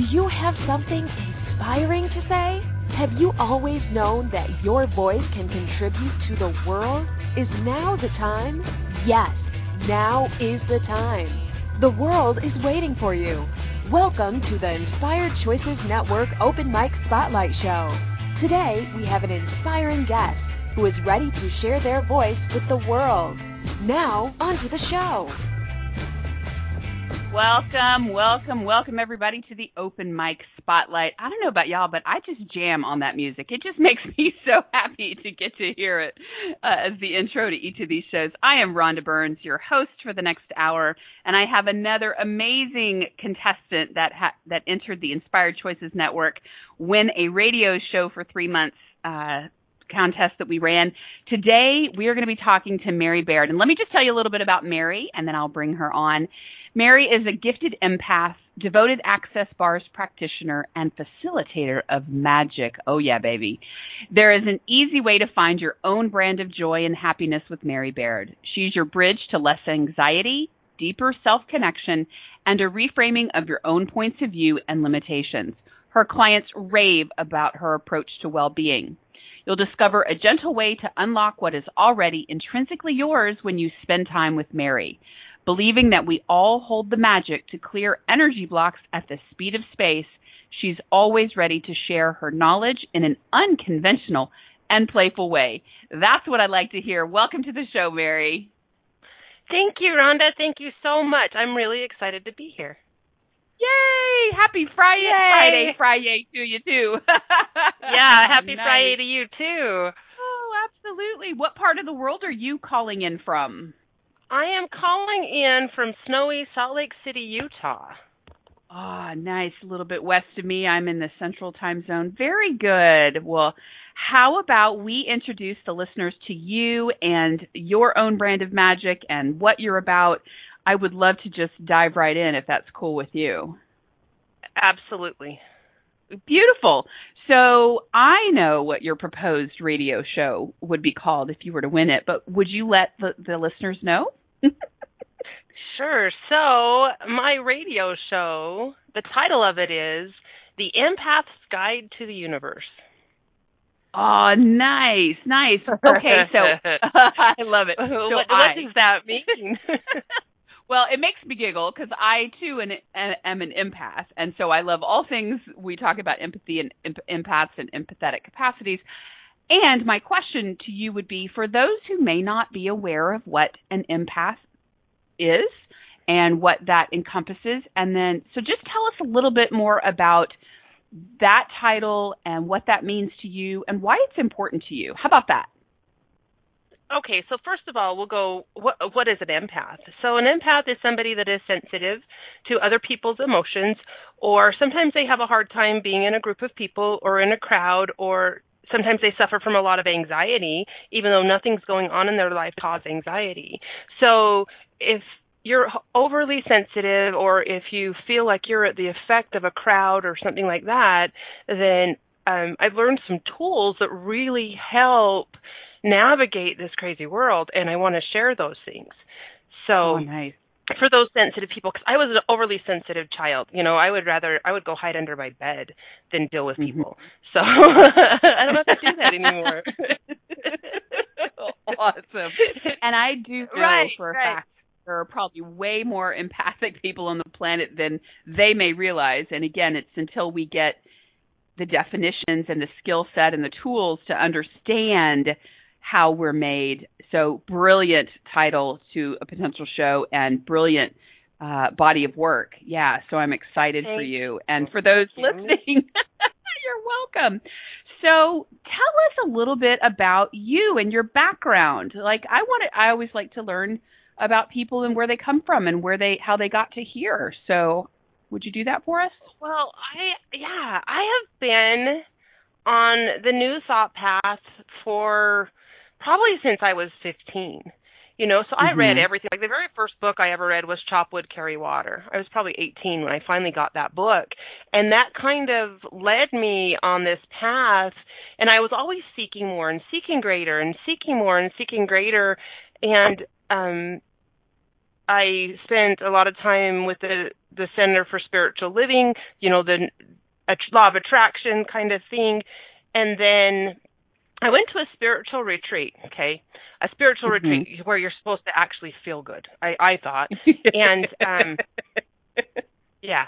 Do you have something inspiring to say? Have you always known that your voice can contribute to the world? Is now the time? Yes, now is the time. The world is waiting for you. Welcome to the Inspired Choices Network Open Mic Spotlight Show. Today, we have an inspiring guest who is ready to share their voice with the world. Now, onto the show. Welcome, welcome, welcome everybody to the open mic spotlight. I don't know about y'all, but I just jam on that music. It just makes me so happy to get to hear it uh, as the intro to each of these shows. I am Rhonda Burns, your host for the next hour, and I have another amazing contestant that ha- that entered the Inspired Choices Network, when a radio show for three months. Uh, contest that we ran. Today, we are going to be talking to Mary Baird. And let me just tell you a little bit about Mary, and then I'll bring her on. Mary is a gifted empath, devoted access bars practitioner, and facilitator of magic. Oh, yeah, baby. There is an easy way to find your own brand of joy and happiness with Mary Baird. She's your bridge to less anxiety, deeper self connection, and a reframing of your own points of view and limitations. Her clients rave about her approach to well being. You'll discover a gentle way to unlock what is already intrinsically yours when you spend time with Mary believing that we all hold the magic to clear energy blocks at the speed of space, she's always ready to share her knowledge in an unconventional and playful way. That's what I'd like to hear. Welcome to the show, Mary. Thank you, Rhonda. Thank you so much. I'm really excited to be here. Yay! Happy Friday, Yay. Friday, Friday to you too. yeah, happy nice. Friday to you too. Oh, absolutely. What part of the world are you calling in from? I am calling in from snowy Salt Lake City, Utah. Ah, oh, nice. A little bit west of me. I'm in the central time zone. Very good. Well, how about we introduce the listeners to you and your own brand of magic and what you're about? I would love to just dive right in if that's cool with you. Absolutely. Beautiful. So I know what your proposed radio show would be called if you were to win it, but would you let the, the listeners know? Sure. So, my radio show, the title of it is The Empath's Guide to the Universe. Oh, nice, nice. Okay, so I love it. So what, I, what does that mean? well, it makes me giggle because I too an, am an empath, and so I love all things we talk about empathy and empaths and empathetic capacities. And my question to you would be for those who may not be aware of what an empath is and what that encompasses. And then, so just tell us a little bit more about that title and what that means to you and why it's important to you. How about that? Okay, so first of all, we'll go what what is an empath? So an empath is somebody that is sensitive to other people's emotions or sometimes they have a hard time being in a group of people or in a crowd or sometimes they suffer from a lot of anxiety, even though nothing's going on in their life cause anxiety. So if you're overly sensitive or if you feel like you're at the effect of a crowd or something like that, then um, I've learned some tools that really help navigate this crazy world, and I want to share those things. So, oh, nice for those sensitive people because i was an overly sensitive child you know i would rather i would go hide under my bed than deal with Mm-hmm. people so i don't have to do that anymore awesome and i do know right, for a right. fact there are probably way more empathic people on the planet than they may realize and again it's until we get the definitions and the skill set and the tools to understand how we're made. So brilliant title to a potential show and brilliant uh, body of work. Yeah, so I'm excited Thank for you. And for those you. listening, you're welcome. So tell us a little bit about you and your background. Like I want to, I always like to learn about people and where they come from and where they how they got to here. So would you do that for us? well i yeah i have been on the new thought path for probably since i was 15 you know so i read Mhm. everything. Like the very first book i ever read was chop wood carry water. I was probably 18 when i finally got that book. And that kind of led me on this path and i was always seeking more and seeking greater and seeking more and seeking greater. And um I spent a lot of time with the the Center for Spiritual Living, you know, the a law of attraction kind of thing, and then I went to a spiritual retreat. Okay, a spiritual mm-hmm. retreat where you're supposed to actually feel good. I I thought, and um, yeah.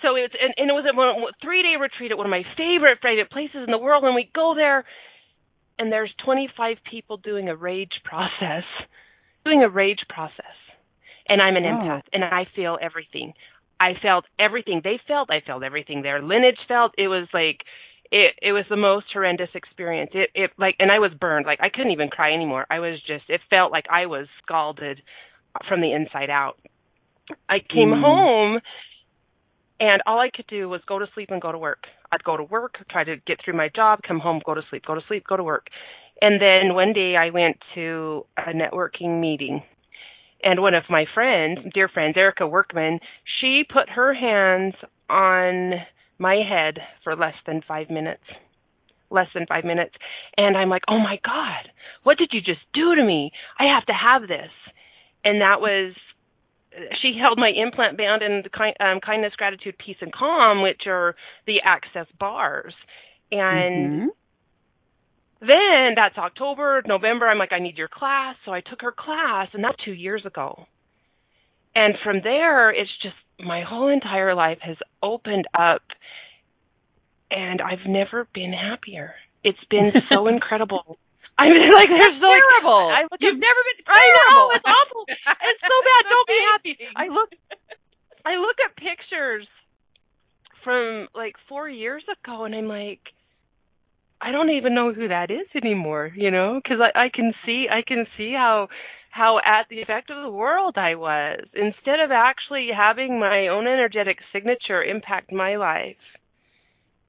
So it's and, and it was a three day retreat at one of my favorite favorite places in the world, and we go there, and there's 25 people doing a rage process, doing a rage process and I'm an empath and I feel everything. I felt everything they felt. I felt everything their lineage felt. It was like it it was the most horrendous experience. It it like and I was burned. Like I couldn't even cry anymore. I was just it felt like I was scalded from the inside out. I came mm. home and all I could do was go to sleep and go to work. I'd go to work, try to get through my job, come home, go to sleep, go to sleep, go to work. And then one day I went to a networking meeting and one of my friends, dear friends, Erica Workman, she put her hands on my head for less than five minutes. Less than five minutes. And I'm like, oh my God, what did you just do to me? I have to have this. And that was, she held my implant band and um, kindness, gratitude, peace, and calm, which are the access bars. And mm-hmm. Then that's October, November. I'm like, I need your class. So I took her class, and that's two years ago. And from there, it's just my whole entire life has opened up, and I've never been happier. It's been so incredible. I mean, like, there's so terrible. Like, I look You've at, never been. Terrible. I know it's awful. it's so bad. Don't be happy. I look. I look at pictures from like four years ago, and I'm like I don't even know who that is anymore, you know, because I, I can see I can see how how at the effect of the world I was instead of actually having my own energetic signature impact my life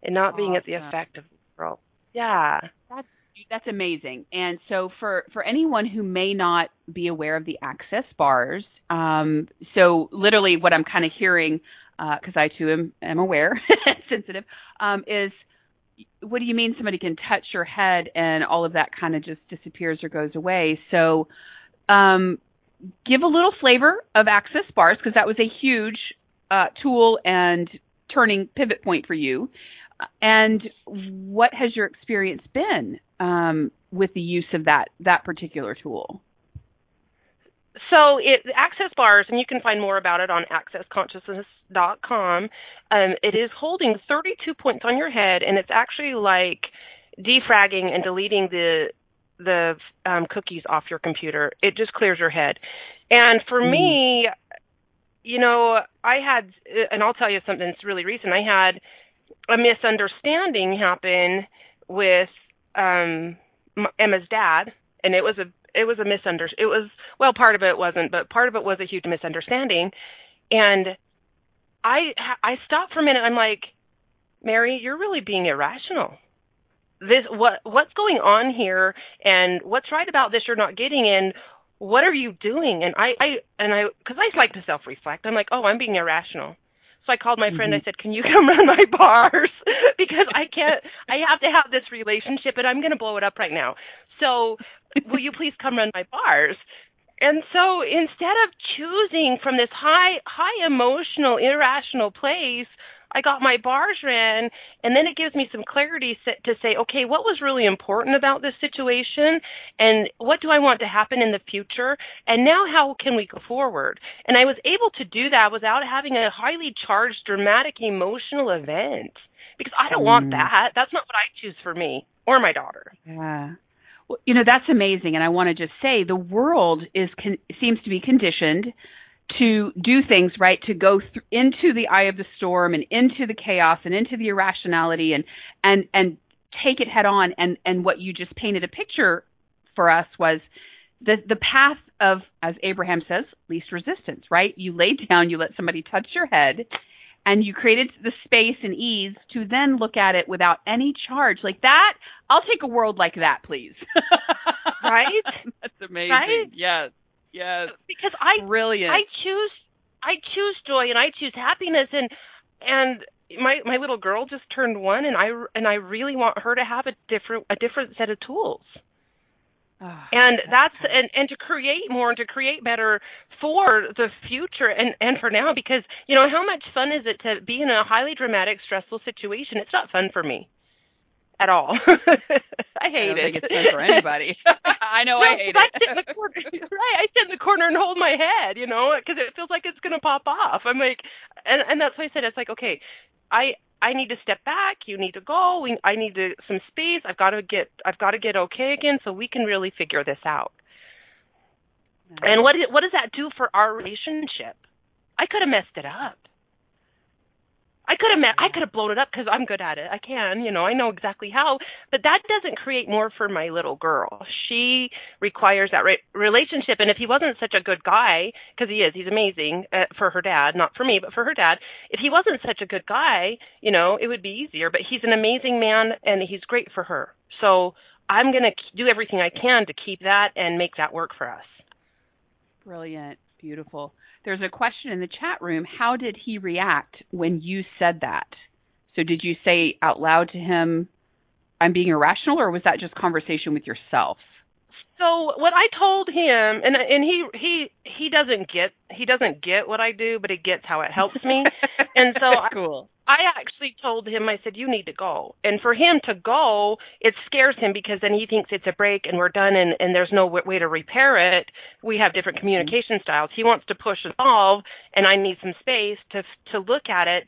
and not awesome. being at the effect of the world. Yeah. That's that's amazing. And so for for anyone who may not be aware of the access bars, um, so literally what I'm kind of hearing because uh, I too am, am aware, sensitive, um, is what do you mean somebody can touch your head and all of that kind of just disappears or goes away? So, um, give a little flavor of access bars because that was a huge uh, tool and turning pivot point for you. And what has your experience been um, with the use of that that particular tool? so it access bars and you can find more about it on accessconsciousness.com um, it is holding 32 points on your head and it's actually like defragging and deleting the the um, cookies off your computer it just clears your head and for mm. me you know i had and i'll tell you something that's really recent i had a misunderstanding happen with um emma's dad and it was a it was a misunderstanding. It was well, part of it wasn't, but part of it was a huge misunderstanding. And I I stopped for a minute. I'm like, Mary, you're really being irrational. This what what's going on here, and what's right about this you're not getting, and what are you doing? And I I and I because I like to self reflect. I'm like, oh, I'm being irrational. So I called my mm-hmm. friend. I said, "Can you come run my bars? because I can't. I have to have this relationship, and I'm going to blow it up right now. So will you please come run my bars? And so instead of choosing from this high high emotional irrational place, I got my bars ran and then it gives me some clarity to say, okay, what was really important about this situation and what do I want to happen in the future? And now how can we go forward? And I was able to do that without having a highly charged dramatic emotional event because I don't want mm. that. That's not what I choose for me or my daughter. Yeah. Well, you know that's amazing, and I want to just say the world is con- seems to be conditioned to do things right to go th- into the eye of the storm and into the chaos and into the irrationality and and and take it head on. And and what you just painted a picture for us was the the path of as Abraham says least resistance right? You lay down you let somebody touch your head and you created the space and ease to then look at it without any charge. Like that i'll take a world like that please. Right? That's amazing. Right? yes yes. Because i brilliant. I choose i choose joy and i choose happiness and and my my little girl just turned one and i and i really want her to have a different a different set of tools. Oh, and that's and and to create more and to create better for the future and and for now because you know how much fun is it to be in a highly dramatic stressful situation? It's not fun for me at all. I hate I it. it's fun for anybody. I know no, I hate I it. sit in the corner, right? I sit in the corner and hold my head, you know, because it feels like it's going to pop off. I'm like, and and that's why I said it's like, okay, I I need to step back. You need to go. We, I need to, some space. I've got to get I've got to get okay again, so we can really figure this out. And mm. what what does that do for our relationship? I could have messed it up. I could have met, I could have blown it up because I'm good at it. I can, you know, I know exactly how. But that doesn't create more for my little girl. She requires that re- relationship. And if he wasn't such a good guy, because he is, he's amazing uh, for her dad, not for me, but for her dad. If he wasn't such a good guy, you know, it would be easier. But he's an amazing man, and he's great for her. So I'm going to do everything I can to keep that and make that work for us. Brilliant, beautiful. There's a question in the chat room. How did he react when you said that? So did you say out loud to him, "I'm being irrational," or was that just conversation with yourself? So what I told him, and and he he he doesn't get he doesn't get what I do, but he gets how it helps me, and so cool. I actually told him, I said, you need to go. And for him to go, it scares him because then he thinks it's a break and we're done and, and there's no way to repair it. We have different mm-hmm. communication styles. He wants to push and solve and I need some space to, to look at it.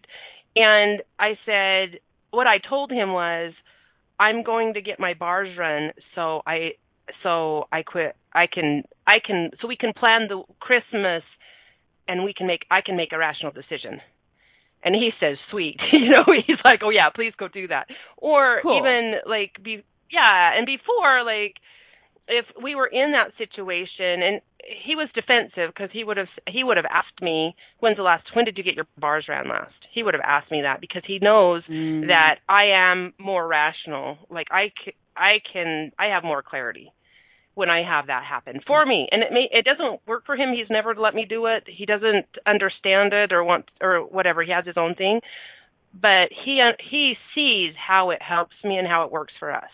And I said, what I told him was, I'm going to get my bars run so I, so I quit, I can, I can, so we can plan the Christmas and we can make, I can make a rational decision and he says sweet. You know he's like oh yeah please go do that. Or cool. even like be yeah and before like if we were in that situation and he was defensive because he would have he would have asked me when's the last when did you get your bars ran last? He would have asked me that because he knows mm. that i am more rational. Like i i can i have more clarity when I have that happen for me. And it may it doesn't work for him. He's never let me do it. He doesn't understand it or want or whatever. He has his own thing. But he he sees how it helps me and how it works for us.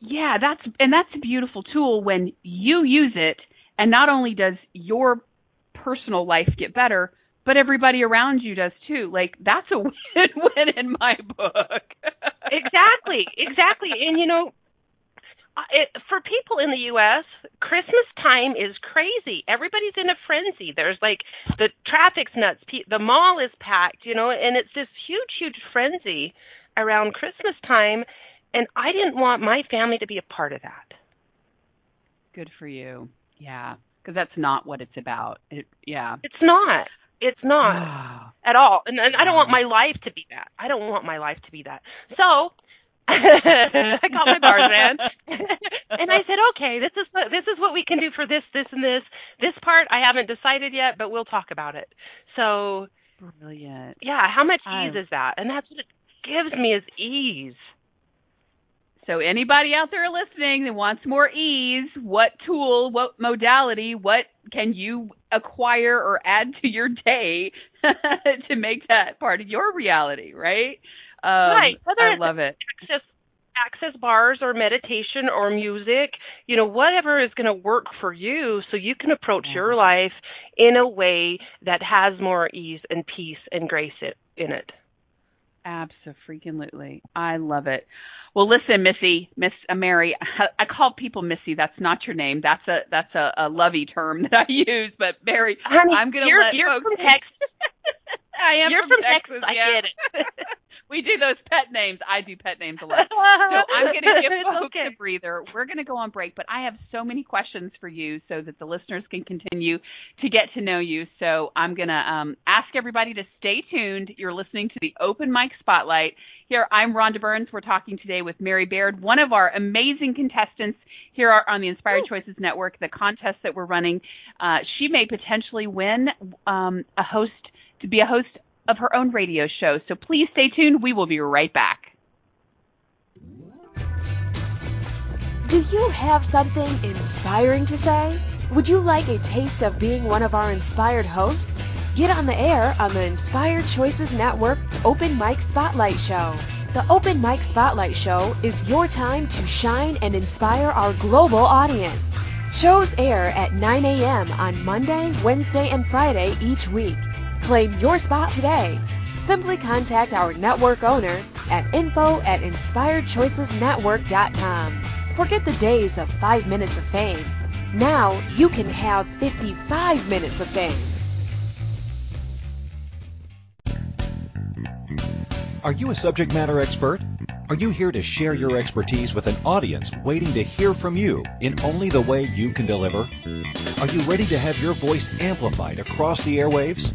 Yeah, that's and that's a beautiful tool when you use it and not only does your personal life get better, but everybody around you does too. Like that's a win-win in my book. exactly, exactly. And you know, it, for people in the U.S., Christmas time is crazy. Everybody's in a frenzy. There's like the traffic's nuts. The mall is packed, you know, and it's this huge, huge frenzy around Christmas time. And I didn't want my family to be a part of that. Good for you. Yeah, because that's not what it's about. It, yeah, it's not. It's not at all. And, and I don't want my life to be that. I don't want my life to be that. So I got my bars in, and I said, "Okay, this is what, this is what we can do for this, this, and this. This part I haven't decided yet, but we'll talk about it." So, brilliant. Yeah, how much ease is that? And that's what it gives me is ease. So, anybody out there listening that wants more ease, what tool, what modality, what can you acquire or add to your day to make that part of your reality, right? Um, right. Whether I love it. Access, access bars or meditation or music, you know, whatever is going to work for you so you can approach yeah. your life in a way that has more ease and peace and grace in it. Absolutely. I love it. Well, listen, Missy, Miss uh, Mary, I call people Missy. That's not your name. That's a that's a, a lovey term that I use. But Mary, Honey, I'm going to let you're folks. from Texas. I am you're from, from Texas. Texas. Yeah. I get it. We do those pet names. I do pet names a lot. So I'm going to give folks okay. a breather. We're going to go on break, but I have so many questions for you so that the listeners can continue to get to know you. So I'm going to um, ask everybody to stay tuned. You're listening to the Open Mic Spotlight. Here, I'm Rhonda Burns. We're talking today with Mary Baird, one of our amazing contestants here on the Inspired Choices Network, the contest that we're running. Uh, she may potentially win um, a host to be a host of her own radio show. So please stay tuned. We will be right back. Do you have something inspiring to say? Would you like a taste of being one of our inspired hosts? Get on the air on the Inspired Choices Network Open Mic Spotlight Show. The Open Mic Spotlight Show is your time to shine and inspire our global audience. Shows air at 9 a.m. on Monday, Wednesday, and Friday each week. Claim your spot today. Simply contact our network owner at info at inspiredchoicesnetwork.com. Forget the days of five minutes of fame. Now you can have 55 minutes of fame. Are you a subject matter expert? Are you here to share your expertise with an audience waiting to hear from you in only the way you can deliver? Are you ready to have your voice amplified across the airwaves?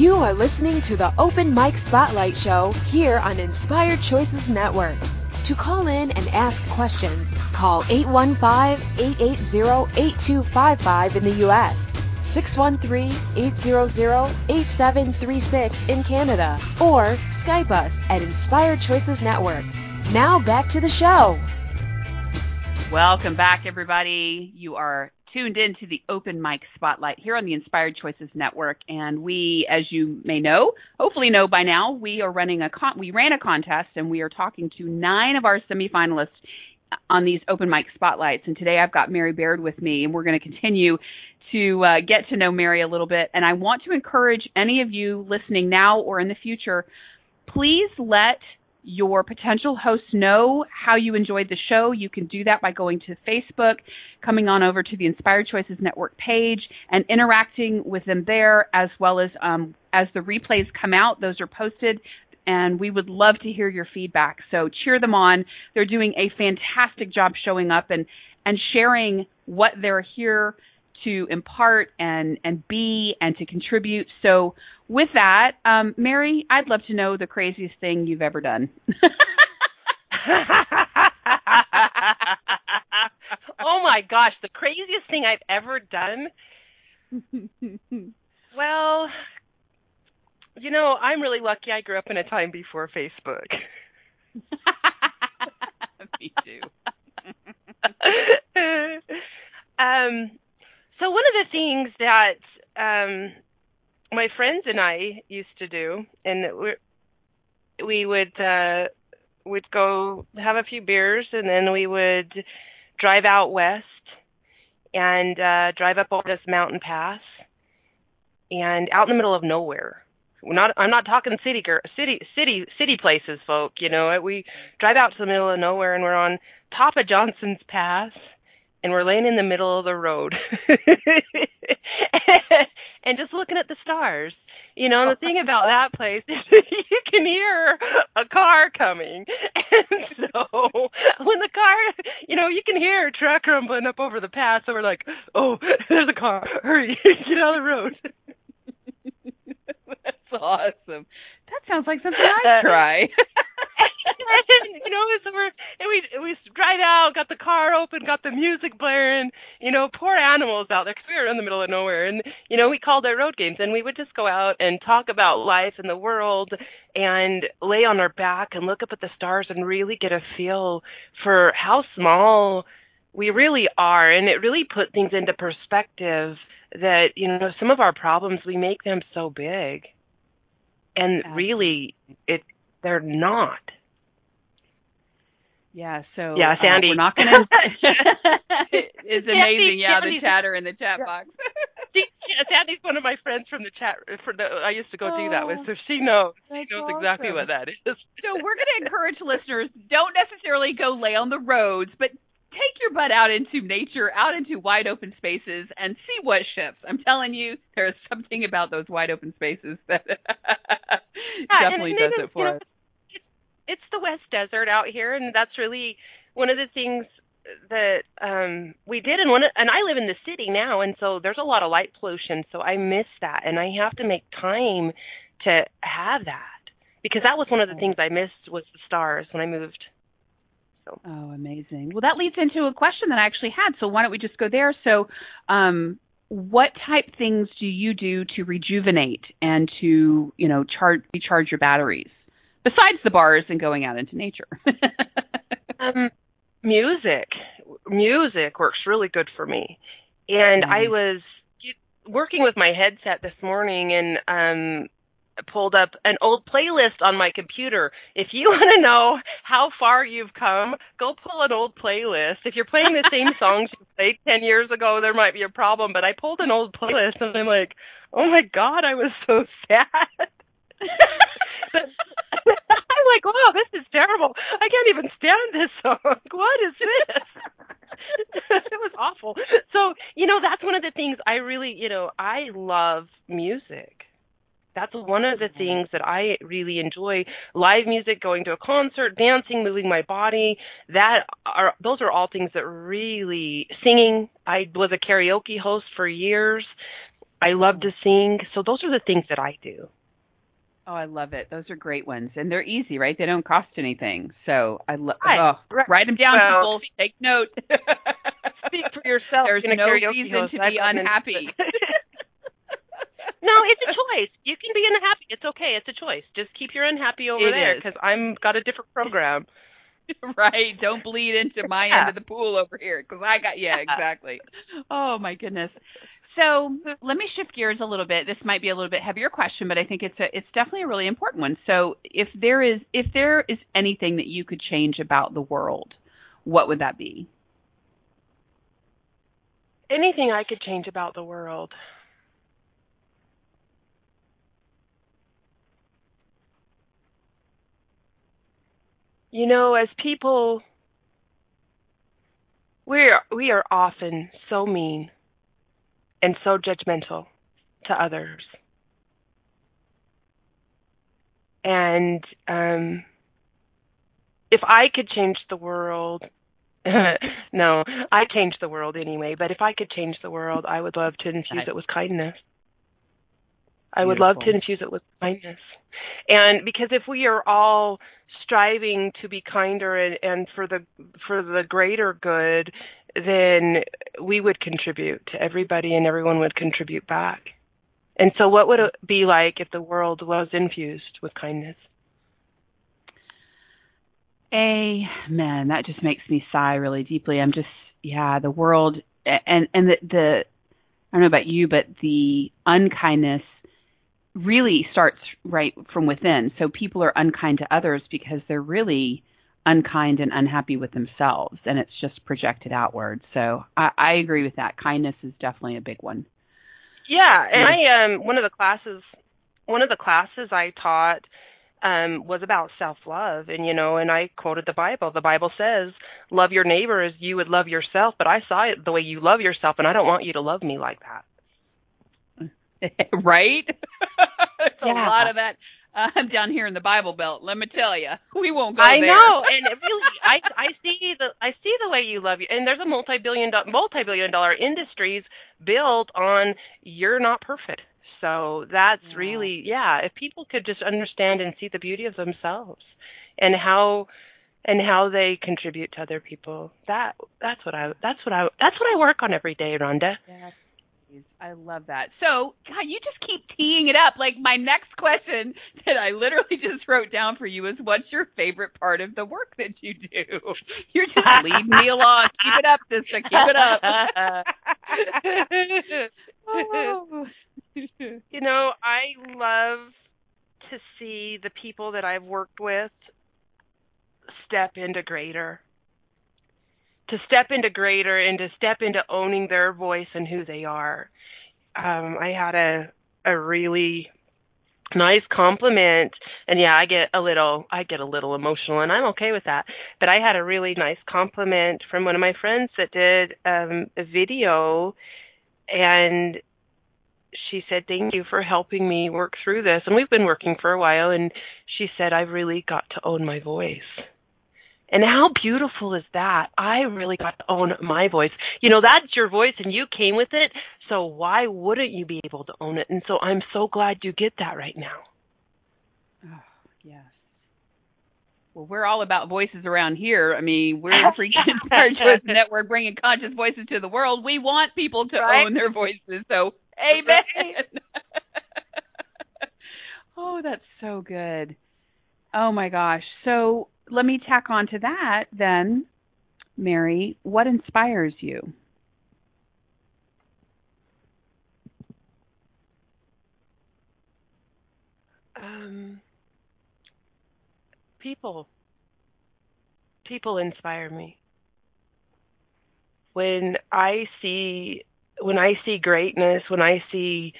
You are listening to the Open Mic Spotlight Show here on Inspired Choices Network. To call in and ask questions, call 815-880-8255 in the U.S., 613-800-8736 in Canada, or Skype us at Inspired Choices Network. Now back to the show. Welcome back, everybody. You are tuned in to the Open Mic Spotlight here on the Inspired Choices Network, and we, as you may know, hopefully know by now, we are running a con- we ran a contest, and we are talking to nine of our semifinalists on these Open Mic Spotlights. And today I've got Mary Baird with me, and we're going to continue to uh, get to know Mary a little bit. And I want to encourage any of you listening now or in the future, please let your potential hosts know how you enjoyed the show. You can do that by going to Facebook, coming on over to the Inspired Choices Network page, and interacting with them there, as well as um, as the replays come out. Those are posted, and we would love to hear your feedback. So cheer them on. They're doing a fantastic job showing up and and sharing what they're here to impart and and be and to contribute. So with that, um, Mary, I'd love to know the craziest thing you've ever done. oh my gosh, the craziest thing I've ever done. well, you know, I'm really lucky I grew up in a time before Facebook. Me too. um so one of the things that um my friends and I used to do and we we would uh would go have a few beers and then we would drive out west and uh drive up on this mountain pass and out in the middle of nowhere. We're not i'm not talking city city city city places folk you know we drive out to the middle of nowhere and we're on top of johnson's pass and we're laying in the middle of the road and just looking at the stars you know, the thing about that place is you can hear a car coming. And so when the car, you know, you can hear a truck rumbling up over the pass. So we're like, oh, there's a car. Hurry, get out of the road. That's awesome. That sounds like something I'd try. you know, so we're and we we drive out, got the car open, got the music blaring. You know, poor animals out there because we were in the middle of nowhere, and you know, we called our road games, and we would just go out and talk about life and the world, and lay on our back and look up at the stars and really get a feel for how small we really are, and it really put things into perspective. That you know, some of our problems we make them so big and really it they're not yeah so yeah sandy uh, we're not gonna it's amazing sandy, yeah Sandy's, the chatter in the chat box sandy's one of my friends from the chat for the i used to go oh, do that with so she knows she knows awesome. exactly what that is so we're going to encourage listeners don't necessarily go lay on the roads but take your butt out into nature, out into wide open spaces, and see what shifts. I'm telling you, there's something about those wide open spaces that yeah, definitely does it for you know, us. It's the West Desert out here, and that's really one of the things that um we did and one and I live in the city now and so there's a lot of light pollution so I miss that and I have to make time to have that because that was one of the things I missed was the stars when I moved. So Oh, amazing. Well, that leads into a question that I actually had. So why don't we just go there? So, um what type things do you do to rejuvenate and to, you know, charge recharge your batteries besides the bars and going out into nature? um music. Music works really good for me. And Mm-hmm. i was working with my headset this morning and um pulled up an old playlist on my computer. If you want to know how far you've come go pull an old playlist. If you're playing the same songs you played 10 years ago there might be a problem but i pulled an old playlist and i'm like oh my god i was so sad. but I'm like, wow, this is terrible. I can't even stand this song. What is this? it was awful. So, you know, that's one of the things I really, you know, I love music. That's one of the mm-hmm. things that I really enjoy. Live music, going to a concert, dancing, moving my body. That are those are all things that really singing. I was a karaoke host for years. I love to sing. So those are the things that I do. Oh, I love it. Those are great ones, and they're easy, right? They don't cost anything. So I love. Right, Oh, right. write them down, Well, people. Take note. Speak for yourself. There's no reason host. to I've be unhappy. no, it's a choice. You can be unhappy. It's okay. It's a choice. Just keep your unhappy over It there because I'm got a different program. right. Don't bleed into my Yeah. end of the pool over here because I got yeah, exactly. Oh my goodness. So let me shift gears a little bit. This might be a little bit heavier question, but I think it's a it's definitely a really important one. So if there is if there is anything that you could change about the world, what would that be? Anything I could change about the world. You know, as people, we are we are often so mean and so judgmental to others. And um if I could change the world no, I change the world anyway, but if I could change the world, I would love to infuse it with kindness. I would love to infuse it with kindness. And because if we are all striving to be kinder and, and for the for the greater good, then we would contribute to everybody and everyone would contribute back. And so what would it be like if the world was infused with kindness? Amen. That just makes me sigh really deeply. I'm just yeah, the world and and the the I don't know about you, but the unkindness really starts right from within. So people are unkind to others because they're really unkind and unhappy with themselves and it's just projected outward. So I, I agree with that. Kindness is definitely a big one. Yeah, and I um one of the classes one of the classes I taught um was about self-love and you know and I quoted the Bible. The Bible says, "Love your neighbor as you would love yourself," but I saw it the way you love yourself and I don't want you to love me like that. right? There's a lot of that uh, down here in the Bible Belt. Let me tell you, we won't go I there. know, and it really, I I see the I see the way you love you, and there's a multi-billion do- multi-billion dollar industries built on you're not perfect. So that's Yeah. really yeah. If people could just understand and see the beauty of themselves, and how and how they contribute to other people, that that's what I that's what I that's what I work on every day, Rhonda. Yes, please. I love that. So, God, you just keep teeing it up. Like my next question that I literally just wrote down for you is, "What's your favorite part of the work that you do?" You're just leading me along. Keep it up, sister. Keep it up. You know, I love to see the people that I've worked with step into greater. To step into greater and to step into owning their voice and who they are. Um, I had a a really nice compliment and yeah, I get a little I get a little emotional and I'm okay with that. But I had a really nice compliment from one of my friends that did um a video and she said, Thank you for helping me work through this. And we've been working for a while. And she said, I've really got to own my voice. And how beautiful is that? I really got to own my voice. You know, that's your voice and you came with it. So why wouldn't you be able to own it? And so I'm so glad you get that right now. Oh, yes. Well, we're all about voices around here. I mean, we're the Freaking Inspired Choice Network bringing conscious voices to the world. We want people to right? own their voices. So, amen. oh, that's so good. Oh my gosh. So, let me tack on to that then, Mary. What inspires you? Um, people. People inspire me. When I see when I see greatness, when I see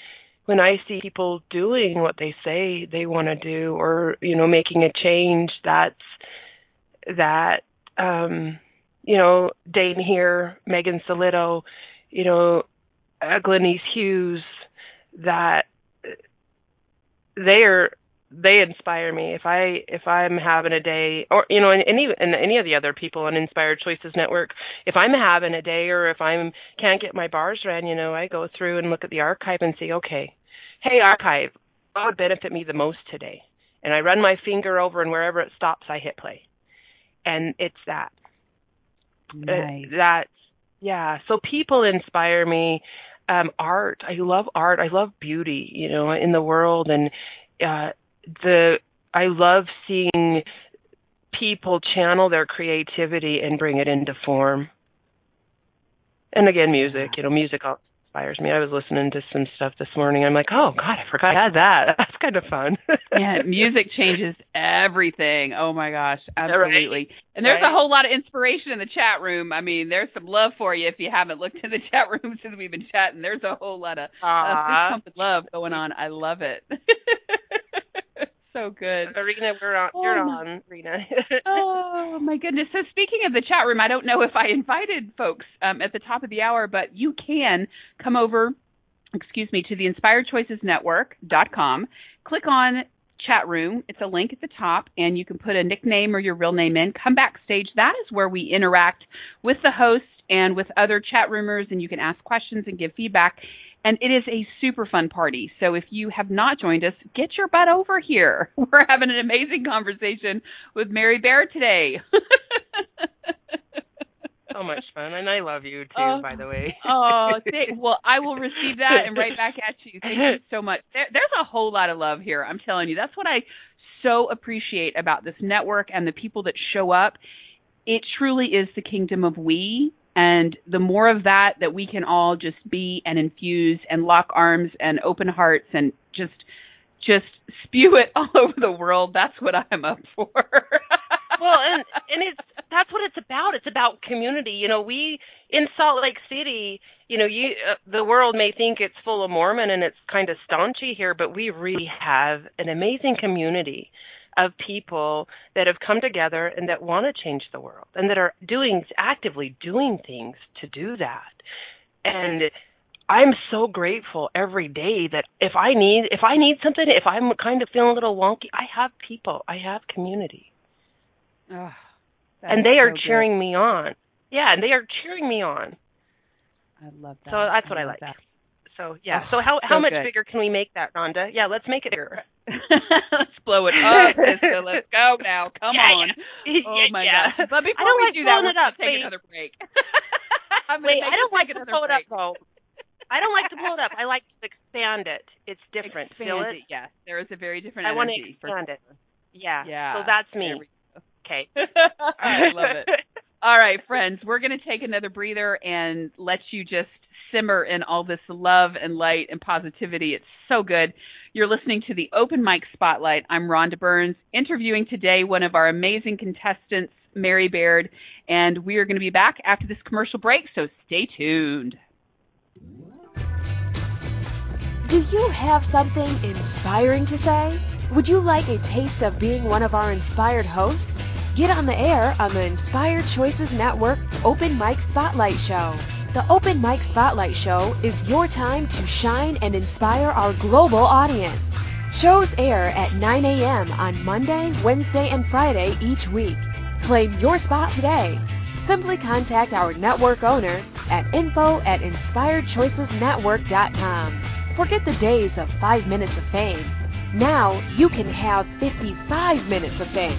when I see people doing what they say they want to do or you know making a change that's that um you know Dane here, Megan Solito, you know uh, Glenise Hughes that they are they inspire me. If i if i'm having a day or you know any and any of the other people on inspired choices network if i'm having a day or if i'm can't get my bars ran you know i go through and look at the archive and see okay hey archive what would benefit me the most today? And i run my finger over and wherever it stops i hit play and it's that. Nice. uh, that's yeah. So people inspire me. Um art. I love art. I love beauty you know in the world. And uh the I love seeing people channel their creativity and bring it into form. And again, music, you know, music inspires me. I was listening to some stuff this morning. I'm like, oh God, I forgot I had that. That's kind of fun. yeah, music changes everything. Oh my gosh, absolutely. Right. And there's right. a whole lot of inspiration in the chat room. I mean, there's some love for you if you haven't looked in the chat room since we've been chatting. There's a whole lot of uh, love going on. I love it so good. Rena, we're on. Oh, you're on, Rena. oh my goodness. So speaking of the chat room, I don't know if I invited folks um, at the top of the hour, but you can come over. Excuse me to the InspiredChoicesNetwork.com. Click on chat room. It's a link at the top, and you can put a nickname or your real name in. Come backstage. That is where we interact with the host and with other chat roomers, and you can ask questions and give feedback. And it is a super fun party. So if you have not joined us, get your butt over here. We're having an amazing conversation with Mary Baird today. so much fun, and I love you too, uh, by the way. oh, well, I will receive that and right back at you. Thank you so much. There, there's a whole lot of love here. I'm telling you, that's what I so appreciate about this network and the people that show up. It truly is the kingdom of we, and the more of that that we can all just be and infuse and lock arms and open hearts and just just spew it all over the world, that's what I'm up for. well, and and it's that's what it's about. It's about community. You know, we in Salt Lake City, you know, you uh, the world may think it's full of Mormon and it's kind of staunchy here, but we really have an amazing community of people that have come together and that want to change the world and that are doing actively doing things to do that. And I'm so grateful every day that if I need if I need something, if I'm kind of feeling a little wonky, I have people, I have community. Oh, and they are so cheering me on. Yeah, and they are cheering me on. I love that. So that's what I, I like. That. So yeah. Oh, so how how much good. bigger can we make that, Rhonda? Yeah, let's make it bigger. let's blow it up, Siska. Let's go now. Come yeah, on. Yeah. Oh my yeah. gosh. But before we like do that, we're gonna take Wait. another break. Wait, I don't like to blow it up though. I don't like to blow it up. I like to expand it. It's different. Expand Feel it? Yes. There is a very different I energy. want to expand it. Yeah. Yeah. So that's me. Okay. I love it. All right, friends, we're going to take another breather and let you just simmer in all this love and light and positivity. It's so good. You're listening to the Open Mic Spotlight. I'm Rhonda Burns, interviewing today one of our amazing contestants, Mary Baird, and we are going to be back after this commercial break, so stay tuned. Do you have something inspiring to say? Would you like a taste of being one of our inspired hosts? Get on the air on the Inspired Choices Network Open Mic Spotlight Show. The Open Mic Spotlight Show is your time to shine and inspire our global audience. Shows air at 9 a.m. on Monday, Wednesday, and Friday each week. Claim your spot today. Simply contact our network owner at info at inspiredchoicesnetwork.com. Forget the days of five minutes of fame. Now you can have 55 minutes of fame.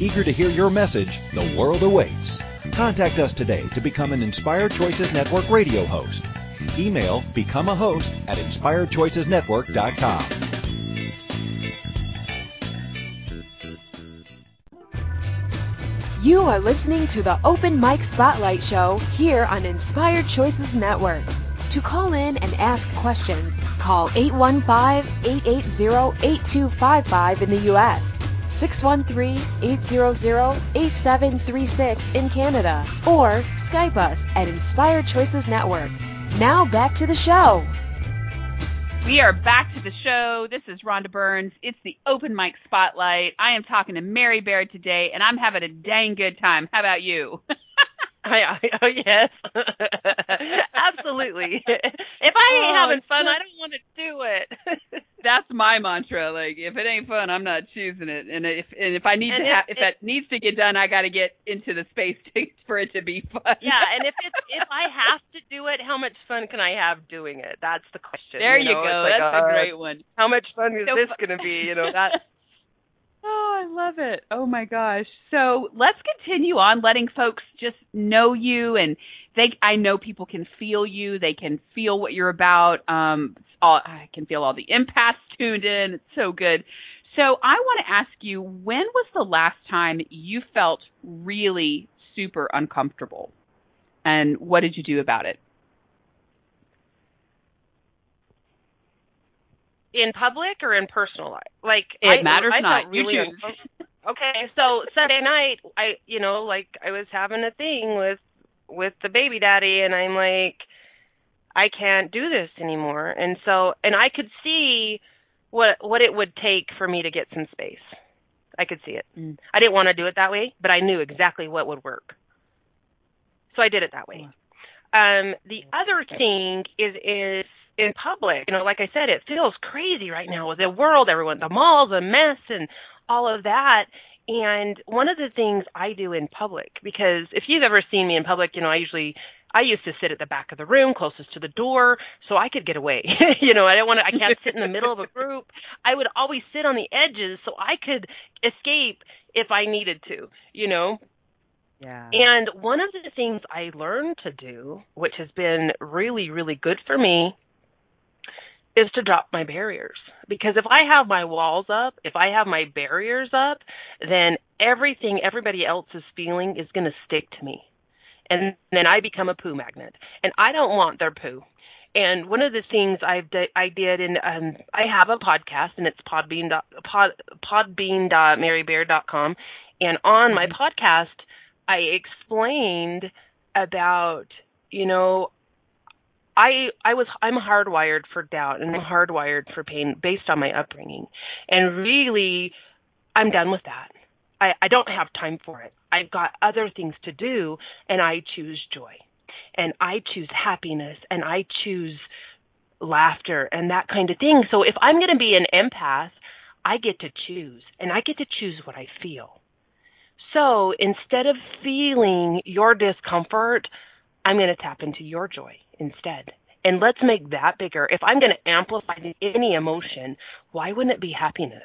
Eager to hear your message, the world awaits. Contact us today to become an Inspired Choices Network radio host. Email become a host at inspiredchoicesnetwork.com. You are listening to the Open Mic Spotlight Show here on Inspired Choices Network. To call in and ask questions, call 815-880-8255 in the U.S., 613-800-8736 in Canada, or Skype us at Inspired Choices Network. Now back to the show. We are back to the show. This is Rhonda Burns. It's the Open Mic Spotlight. I am talking to Mary Baird today, and I'm having a dang good time. How about you? I, I, oh yes, absolutely. if I ain't Oh, having fun, I don't want to do it. That's my mantra. Like, if it ain't fun, I'm not choosing it. And if and if I need And to, if ha- if it- that needs to get done, I got to get into the space to, for it to be fun. yeah, and if it's if I have to do it, how much fun can I have doing it? That's the question. there you, know? go. Like, That's a uh, great one. How much fun is So this going to be? You know that. Oh, I love it. Oh my gosh. So let's continue on letting folks just know you and they I know people can feel you. They can feel what you're about. Um all, I can feel all the empaths tuned in. It's so good. So I want to ask you, when was the last time you felt really super uncomfortable? And what did you do about it? in public or in personal life? Like It I, matters I not. You okay, so Sunday night, I you know like I was having a thing with with the baby daddy, and I'm like, I can't do this anymore, and so and I could see what what it would take for me to get some space. I could see it. Mm. I didn't want to do it that way, but I knew exactly what would work. So I did it that way. Um, the other thing is is in public. You know, like I said, it feels crazy right now with the world, everyone, the mall's a mess, and all of that. And one of the things I do in public, because if you've ever seen me in public, you know, I usually I used to sit at the back of the room, closest to the door, so I could get away. you know, I don't want to. I can't sit in the middle of a group. I would always sit on the edges so I could escape if I needed to. You know, Yeah. and one of the things I learned to do, which has been really, really good for me, is to drop my barriers. Because if I have my walls up, if I have my barriers up, then everything everybody else is feeling is going to stick to me. And then I become a poo magnet. And I don't want their poo. And one of the things I've I did, and um, I have a podcast, and it's podbean dot, pod, podbean.marybaird.com. And on my podcast, I explained about, you know, I I was I'm hardwired for doubt and I'm hardwired for pain based on my upbringing. And really I'm done with that. I, I don't have time for it. I've got other things to do and I choose joy. And I choose happiness and I choose laughter and that kind of thing. So if I'm going to be an empath, I get to choose and I get to choose what I feel. So instead of feeling your discomfort, I'm going to tap into your joy instead. And let's make that bigger. If I'm going to amplify any emotion, why wouldn't it be happiness?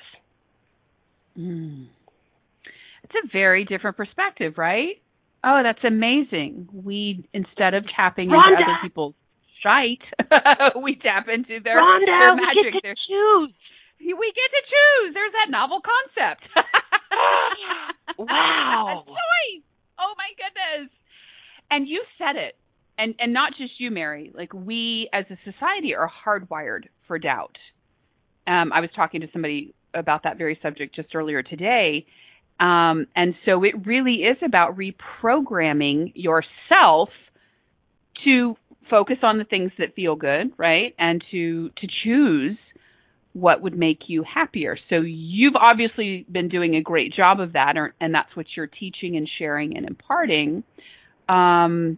Mm. It's a very different perspective, right? Oh, that's amazing. We instead of tapping into other people's shite, we tap into their, Rhonda, their we magic. get to their, choose. we get to choose. There's that novel concept. Wow. A choice. Oh my goodness. And you said it. And and not just you, Mary. Like we as a society are hardwired for doubt. Um, I was talking to somebody about that very subject just earlier today. Um, and so it really is about reprogramming yourself to focus on the things that feel good, right? And to to choose what would make you happier. So you've obviously been doing a great job of that, or, and that's what you're teaching and sharing and imparting. Um,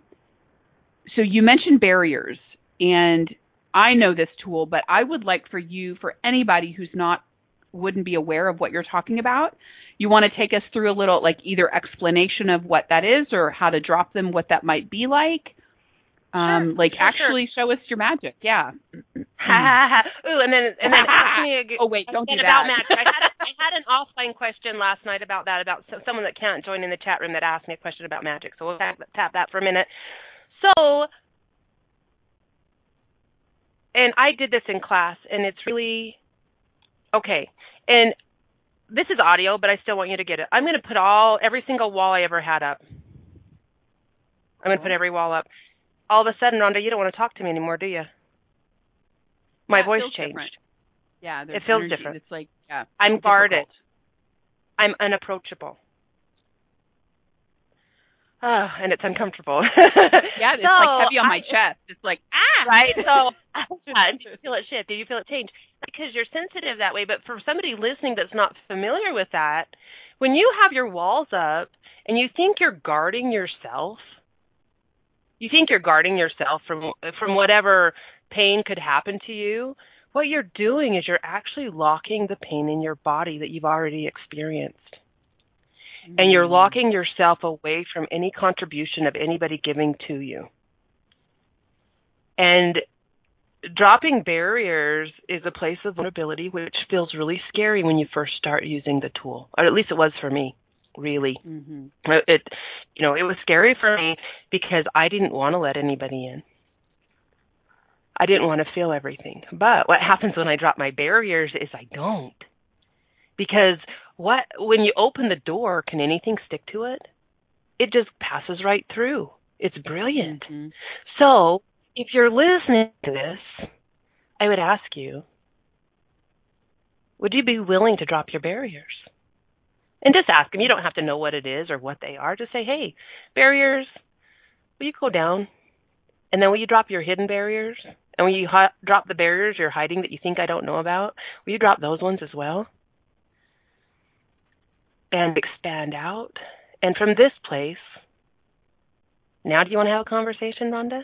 so you mentioned barriers, and I know this tool, but I would like for you, for anybody who's not wouldn't be aware of what you're talking about, you want to take us through a little like either explanation of what that is or how to drop them, what that might be like, um, Sure, like sure, actually show us your magic. Yeah. Ooh, and then and then ask me again. Oh, wait, don't do about that. magic. I had, a, I had an offline question last night about that, about so, someone that can't join in the chat room that asked me a question about magic. So we'll tap, tap that for a minute. So, and I did this in class, and it's really okay. And this is audio, but I still want you to get it. I'm going to put all every single wall I ever had up. I'm going to put every wall up. All of a sudden, Rhonda, you don't want to talk to me anymore, do you? My Yeah, voice changed. different. Yeah, It feels energy. different. It's like yeah, I'm guarded. I'm unapproachable. Ah, and it's uncomfortable. Yeah, it's So, like heavy on my I- chest. It's like ah, right? So, did you feel it shift? Did you feel it change? Because you're sensitive that way. But for somebody listening that's not familiar with that, when you have your walls up and you think you're guarding yourself, you think you're guarding yourself from from whatever pain could happen to you. What you're doing is you're actually locking the pain in your body that you've already experienced and you're locking yourself away from any contribution of anybody giving to you. And dropping barriers is a place of vulnerability which feels really scary when you first start using the tool. Or at least it was for me, really. hmm It you know, it was scary for me because I didn't want to let anybody in. I didn't want to feel everything. But what happens when I drop my barriers is I don't. Because what when you open the door, can anything stick to it? It just passes right through. It's brilliant. hmm So, if you're listening to this, I would ask you, would you be willing to drop your barriers? And just ask them. You don't have to know what it is or what they are. Just say, hey, barriers, will you go down? And then will you drop your hidden barriers? And will you hi- drop the barriers you're hiding that you think I don't know about? Will you drop those ones as well? And expand out. And from this place, now do you want to have a conversation, Rhonda?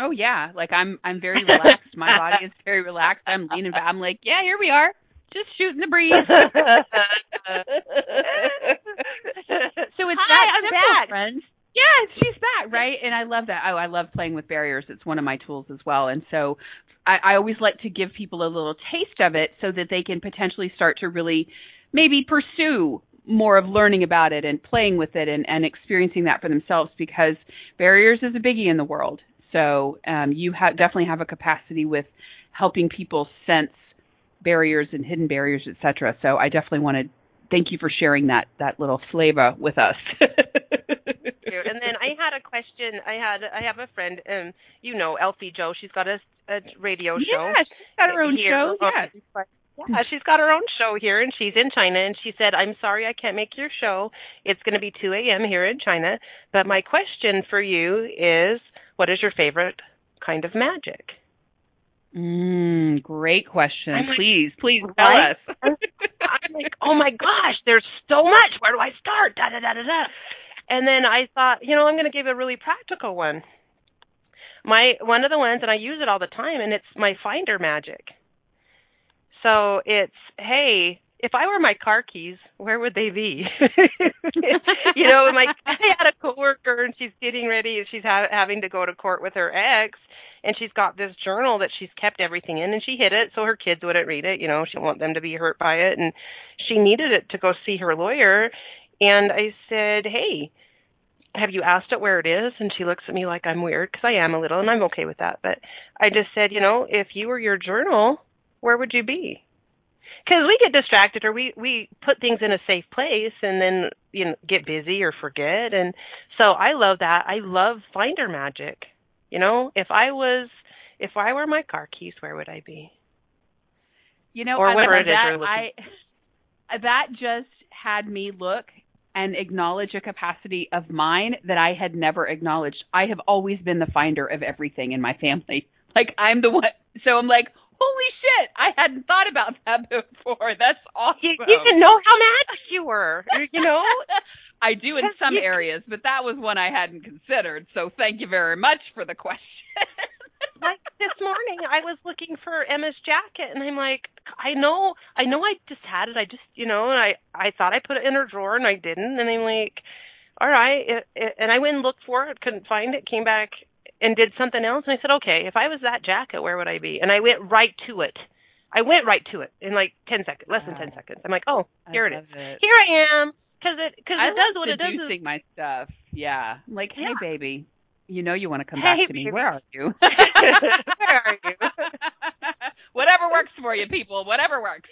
Oh yeah, like I'm I'm very relaxed. My body is very relaxed. I'm leaning back. I'm like, yeah, here we are, just shooting the breeze. So it's Hi, that I'm simple, back. friends. Yeah, she's back, right? And I love that. Oh, I love playing with barriers. It's one of my tools as well. And so I, I always like to give people a little taste of it so that they can potentially start to really maybe pursue more of learning about it and playing with it and, and experiencing that for themselves because barriers is a biggie in the world. So um, you ha- definitely have a capacity with helping people sense barriers and hidden barriers, et cetera. So I definitely want to thank you for sharing that that little flavor with us. and then I had a question. I had I have a friend, um, you know, Elfie Joe. She's got a, a radio show. Yeah, she's got her own show. Yeah. Yeah, she's got her own show here, and she's in China. And she said, "I'm sorry, I can't make your show. It's going to be 2 a.m. here in China. But my question for you is, what is your favorite kind of magic?" Mm, great question. Like, please, please tell us. I'm like, "Oh my gosh, there's so much. Where do I start?" Da da da da da. And then I thought, you know, I'm going to give a really practical one. My one of the ones, and I use it all the time, and it's my Finder magic. So it's, hey, if I were my car keys, where would they be? you know, my I had a coworker, and she's getting ready, and she's ha- having to go to court with her ex, and she's got this journal that she's kept everything in, and she hid it so her kids wouldn't read it. You know, she didn't want them to be hurt by it, and she needed it to go see her lawyer. And I said, hey, have you asked it where it is? And she looks at me like I'm weird because I am a little, and I'm okay with that. But I just said, you know, if you were your journal, where would you be? Because we get distracted, or we we put things in a safe place, and then you know get busy or forget. And so I love that. I love Finder magic. You know, if I was, if I were my car keys, where would I be? You know, or I whatever it is you're looking. I that just had me look and acknowledge a capacity of mine that I had never acknowledged. I have always been the finder of everything in my family. Like I'm the one. So I'm like, holy shit! I hadn't thought about that before. That's awesome. You, you didn't know how magic you were. You know. I do in some areas, but that was one I hadn't considered. So thank you very much for the question. like this morning I was looking for Emma's jacket and I'm like I know I know I just had it I just you know and I I thought I put it in her drawer and I didn't and I'm like all right it, it, and I went and looked for it couldn't find it came back and did something else and I said okay if I was that jacket where would I be and I went right to it I went right to it in like 10 seconds less than 10 seconds I'm like oh here it is it. here I am because it because I it does what it does is my stuff. Yeah. I'm like, hey, Yeah. baby, you know you want to come Hey, back to me. Where are you? Where are you? Whatever works for you, people. Whatever works.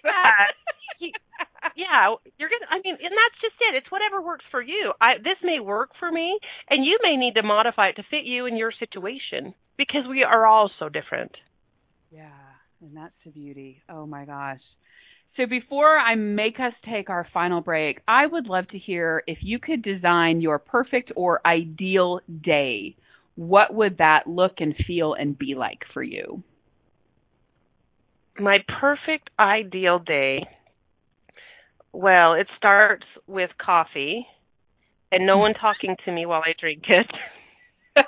Yeah, you're gonna. I mean, and that's just it. It's whatever works for you. I this may work for me, and you may need to modify it to fit you and your situation because we are all so different. Yeah, and that's the beauty. Oh my gosh. So before I make us take our final break, I would love to hear if you could design your perfect or ideal day. What would that look and feel and be like for you? My perfect ideal day. Well, it starts with coffee and no one talking to me while I drink it.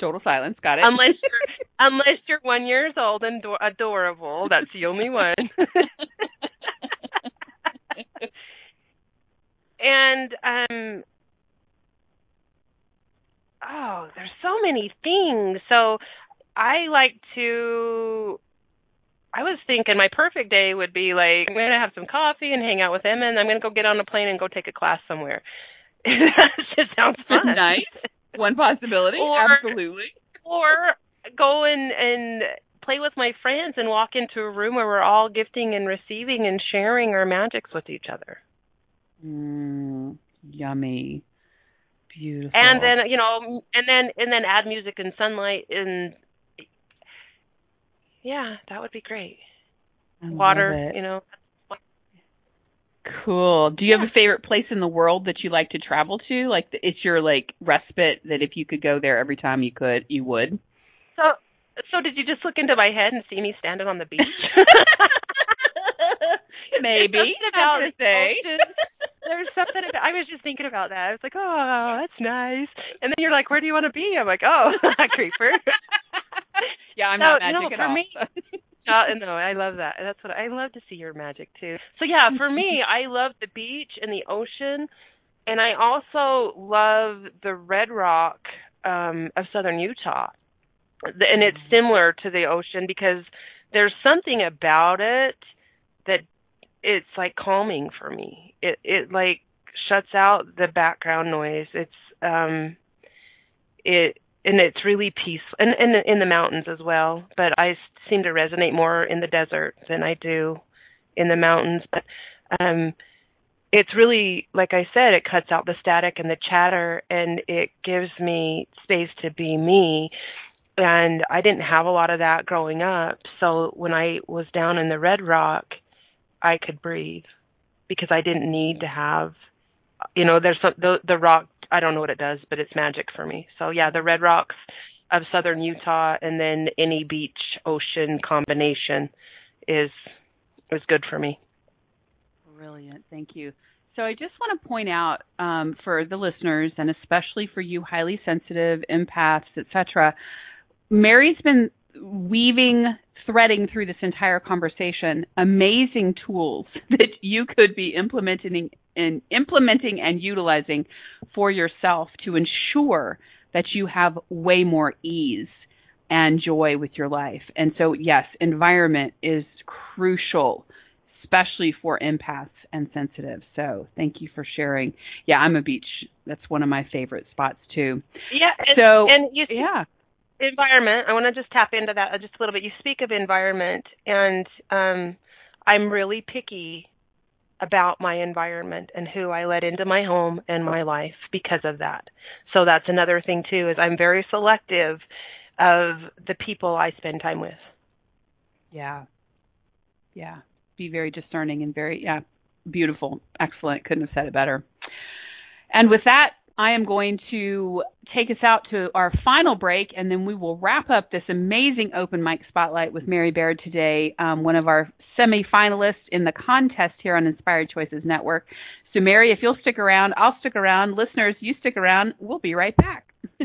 Total silence. Got it. unless you're unless you're one years old and do- adorable. That's the only one. and um oh, there's so many things. So I like to I was thinking my perfect day would be like I'm gonna have some coffee and hang out with him, and I'm gonna go get on a plane and go take a class somewhere. that just sounds fun. nice. One possibility. Or- Absolutely. or go and and play with my friends and walk into a room where we're all gifting and receiving and sharing our magics with each other. Mm, yummy. Beautiful. And then, you know, and then and then add music and sunlight and yeah, that would be great. I Water, you know. Cool. Do you have a favorite place in the world that you like to travel to? Like it's your like respite that if you could go there every time you could, you would. So so did you just look into my head and see me standing on the beach? Maybe. Something about to say. There's something about, I was just thinking about that. I was like, oh, that's nice. And then you're like, where do you want to be? I'm like, oh, creeper. yeah, I'm So, not magic for at all. me- Uh, no, I love that. That's what I love to see your magic too. So yeah, for me, I love the beach and the ocean, and I also love the red rock um of southern Utah. And it's similar to the ocean because there's something about it that it's like calming for me. It it like shuts out the background noise. It's um it and it's really peaceful and and in the mountains as well but i seem to resonate more in the desert than i do in the mountains but um it's really like i said it cuts out the static and the chatter and it gives me space to be me and i didn't have a lot of that growing up so when i was down in the red rock i could breathe because i didn't need to have you know there's some the the rock I don't know what it does, but it's magic for me. So yeah, the red rocks of southern Utah and then any beach ocean combination is is good for me. Brilliant. Thank you. So I just want to point out um, for the listeners, and especially for you highly sensitive empaths, etc. Mary's been weaving, threading through this entire conversation amazing tools that you could be implementing and implementing and utilizing for yourself to ensure that you have way more ease and joy with your life. And so, yes, environment is crucial especially for empaths and sensitive. So thank you for sharing. Yeah, I'm a beach. That's one of my favorite spots too. Yeah. And, So, and you speak Yeah. Environment. I want to just tap into that just a little bit. You speak of environment, and um, I'm really picky about my environment and who I let into my home and my life because of that. So that's another thing too. Is I'm very selective of the people I spend time with. Yeah. Yeah. Be very discerning and very, yeah, beautiful. Excellent. Couldn't have said it better. And with that, I am going to take us out to our final break, and then we will wrap up this amazing open mic spotlight with Mary Baird today, um, one of our semi-finalists in the contest here on Inspired Choices Network. So, Mary, if you'll stick around, I'll stick around. Listeners, you stick around. We'll be right back.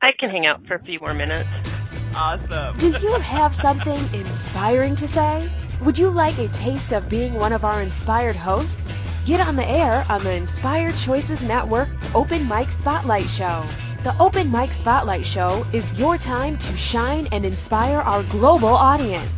I can hang out for a few more minutes. Awesome. Do you have something inspiring to say? Would you like a taste of being one of our inspired hosts? Get on the air on the Inspired Choices Network Open Mic Spotlight Show. The Open Mic Spotlight Show is your time to shine and inspire our global audience.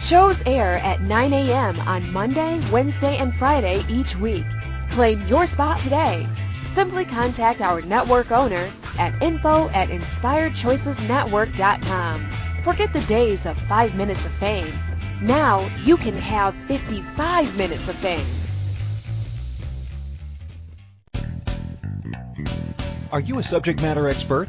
Shows air at 9 a.m. on Monday, Wednesday, and Friday each week. Claim your spot today. Simply contact our network owner at info at inspiredchoicesnetwork.com. Forget the days of 5 minutes of fame. Now you can have 55 minutes of fame. Are you a subject matter expert?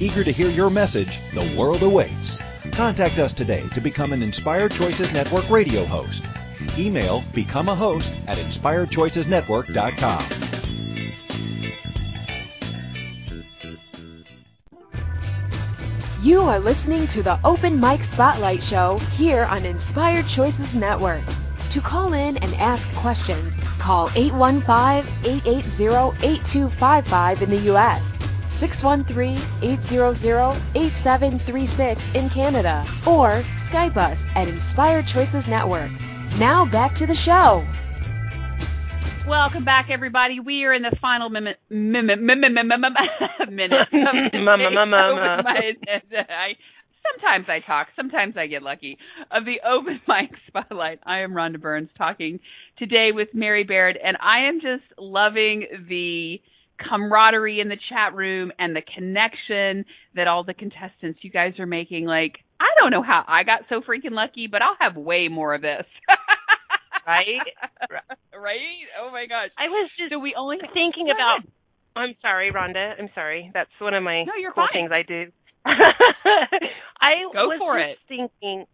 Eager to hear your message, the world awaits. Contact us today to become an Inspired Choices Network radio host. Email become a host at inspiredchoicesnetwork.com. You are listening to the Open Mic Spotlight Show here on Inspired Choices Network. To call in and ask questions, call 815-880-8255 in the U.S., 613-800-8736 in Canada, or Skype us at Inspired Choices Network. Now back to the show. Welcome back, everybody. We are in the final minute. sometimes I talk, sometimes I get lucky. Of the open mic spotlight, I am Rhonda Burns talking today with Mary Baird, and I am just loving the camaraderie in the chat room and the connection that all the contestants you guys are making. Like, I don't know how I got so freaking lucky, but I'll have way more of this. right? right? Oh my gosh. I was just So we only thinking about. I'm sorry, Rhonda. I'm sorry. That's one of my No, you're cool fine. things I do. I Go was for just it. thinking.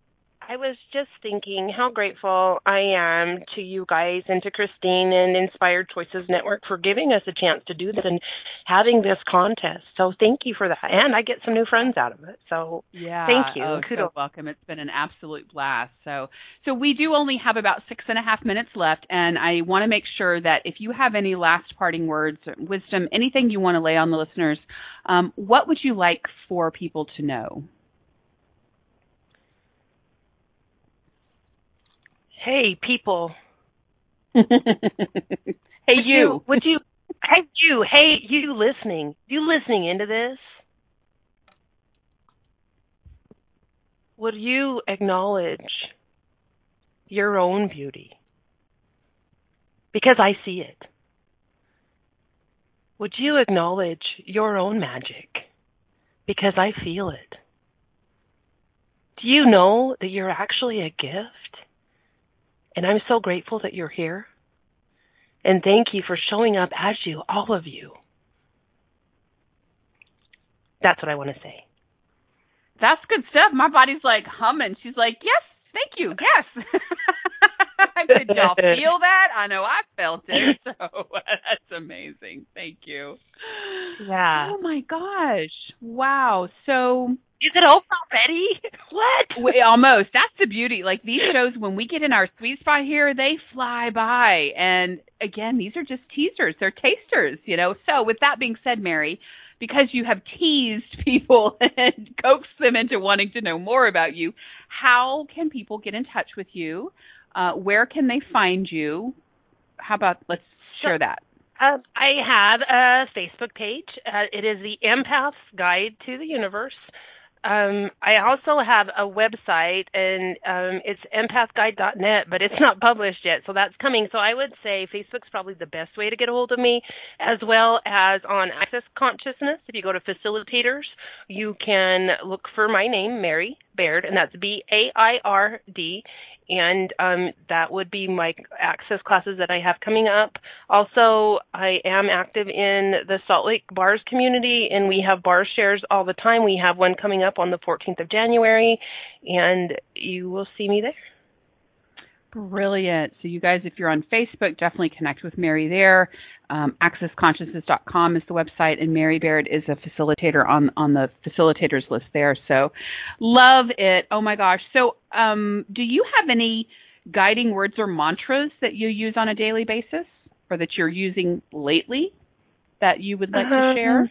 I was just thinking how grateful I am to you guys and to Christine and Inspired Choices Network for giving us a chance to do this and having this contest. So thank you for that. And I get some new friends out of it. So Yeah. Thank you. Oh, Kudos. so welcome. It's been an absolute blast. So, so we do only have about six and a half minutes left, and I want to make sure that if you have any last parting words, wisdom, anything you want to lay on the listeners, um, what would you like for people to know? Hey, people. hey, Would you. Would you? Hey, you. Hey, you listening? You listening into this? Would you acknowledge your own beauty? Because I see it. Would you acknowledge your own magic? Because I feel it. Do you know that you're actually a gift? And I'm so grateful that you're here. And thank you for showing up as you, all of you. That's what I want to say. That's good stuff. My body's like humming. She's like, yes, thank you, yes. Did y'all feel that? I know I felt it. So that's amazing. Thank you. Yeah. Oh my gosh. Wow. So Is it over already? What? we, almost. That's the beauty. Like these shows, when we get in our sweet spot here, they fly by. And again, these are just teasers. They're tasters, you know. So with that being said, Mary, because you have teased people and coaxed them into wanting to know more about you, how can people get in touch with you? Uh, where can they find you? How about let's share that. Uh, I have a Facebook page. Uh, it is the Empath's Guide to the Universe. Um, I also have a website, and um, it's empathguide.net, but it's not published yet, so that's coming. So I would say Facebook's probably the best way to get a hold of me, as well as on Access Consciousness. If you go to facilitators, you can look for my name, Mary Baird, and that's B A I R D, and um, that would be my access classes that I have coming up. Also, I am active in the Salt Lake Bars community, and we have bar shares all the time. We have one coming up on the 14th of January, and you will see me there. Brilliant. So, you guys, if you're on Facebook, definitely connect with Mary there. Um, accessconsciousness.com is the website, and Mary Baird is a facilitator on on the facilitators list there. So, love it. Oh my gosh. So, um, do you have any guiding words or mantras that you use on a daily basis, or that you're using lately that you would like to Um, share?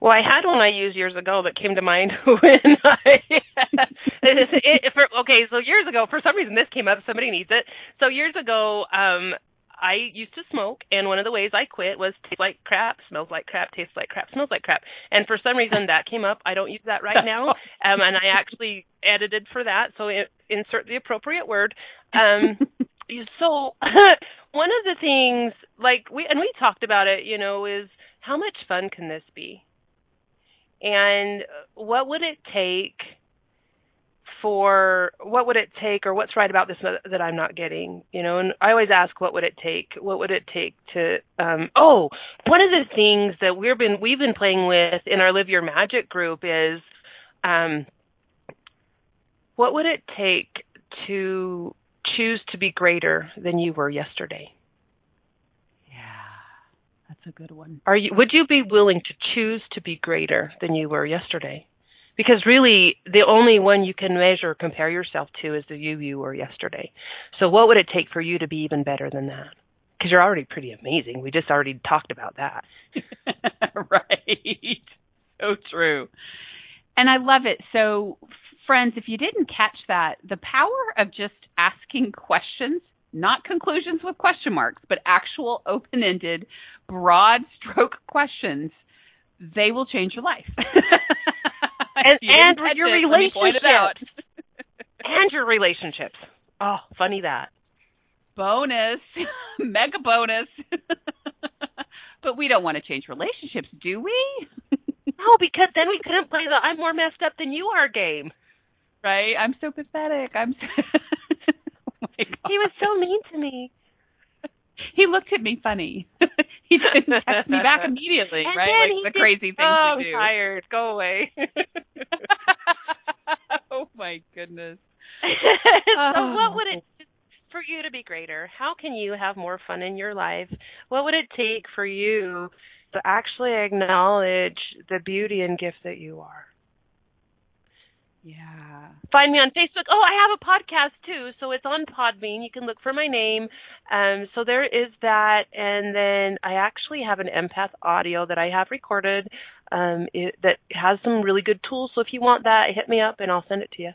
Well, I had one I used years ago that came to mind when I. it, it, for, okay, so years ago, for some reason this came up. Somebody needs it. So years ago, um, I used to smoke, and one of the ways I quit was tastes like crap, smells like crap, tastes like crap, smells like crap. And for some reason that came up. I don't use that right now, um, and I actually edited for that. So it, insert the appropriate word. Um, so one of the things, like we and we talked about it, you know, is how much fun can this be? And what would it take for what would it take or what's right about this that, I'm not getting, you know? And I always ask what would it take? What would it take to um oh, one of the things that we've been we've been playing with in our Live Your Magic group is um what would it take to choose to be greater than you were yesterday? Yeah, that's a good one. Are you would you be willing to choose to be greater than you were yesterday? Because really the only one you can measure compare yourself to is the you you were yesterday. So what would it take for you to be even better than that? Because you're already pretty amazing. We just already talked about that. right. So true. And I love it. So, friends, if you didn't catch that, the power of just asking questions, not conclusions with question marks, but actual open ended, broad stroke questions, they will change your life. And- You and your it, let me point it out. and your relationships. Oh, funny that. bonus, mega bonus. but we don't want to change relationships, do we? No, because then we couldn't play the I'm more messed up than you are game. right? I'm so pathetic. I'm. So oh my God. He was so mean to me. He looked at me funny. he didn't text me back immediately, And right? Like the did- crazy things oh, do. I'm tired. Go away. oh my goodness. so Oh. what would it for you to be greater? How can you have more fun in your life? What would it take for you to actually acknowledge the beauty and gift that you are? Yeah. Find me on Facebook. Oh, I have a podcast too, so it's on Podbean. You can look for my name. Um, so there is that, and then I actually have an empath audio that I have recorded um, it, that has some really good tools. So if you want that, hit me up and I'll send it to you.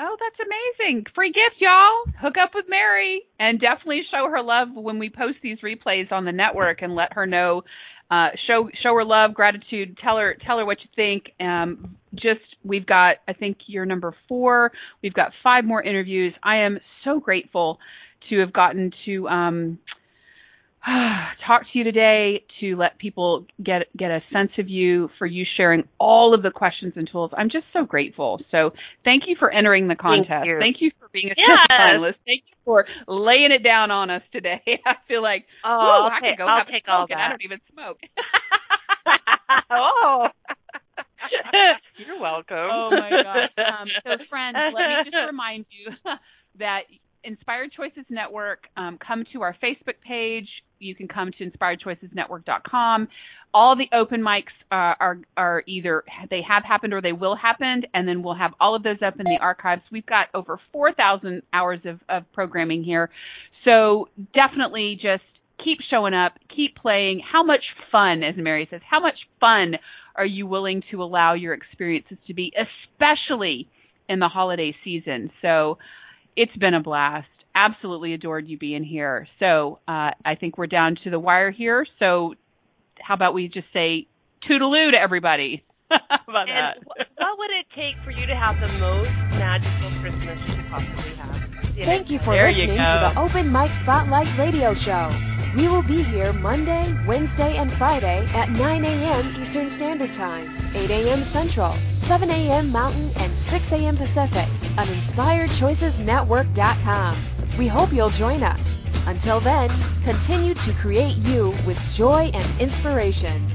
Oh, that's amazing. Free gift, y'all. Hook up with Mary and definitely show her love when we post these replays on the network and let her know uh show show her love, gratitude, tell her tell her what you think. Um just we've got I think you're number 4. We've got 5 more interviews. I am so grateful to have gotten to um talk to you today to let people get get a sense of you for you sharing all of the questions and tools. I'm just so grateful. So thank you for entering the contest. you. you for being a Yes. finalist. Thank you for laying it down on us today. I feel like Oh, whoa, I'll I take- could go I'll have a take smoke all and I don't even smoke. oh. You're welcome. Oh my gosh. Um, so friends, let me just remind you that Inspired Choices Network, um, come to our Facebook page. You can come to inspiredchoicesnetwork.com. All the open mics uh, are are either they have happened or they will happen, and then we'll have all of those up in the archives. We've got over 4,000 hours of, of programming here, so definitely just keep showing up, keep playing. How much fun, as Mary says, how much fun are you willing to allow your experiences to be, especially in the holiday season? So it's been a blast. Absolutely adored you being here. So uh, I think we're down to the wire here. So how about we just say toodaloo to everybody? about and that? what would it take for you to have the most magical Christmas you could possibly have? Thank you for There you listening to the Open Mic Spotlight radio show. We will be here Monday, Wednesday, and Friday at 9 a.m. Eastern Standard Time, 8 a.m. Central, 7 a.m. Mountain, and 6 a.m. Pacific on InspiredChoicesNetwork.com. We hope you'll join us. Until then, continue to create you with joy and inspiration.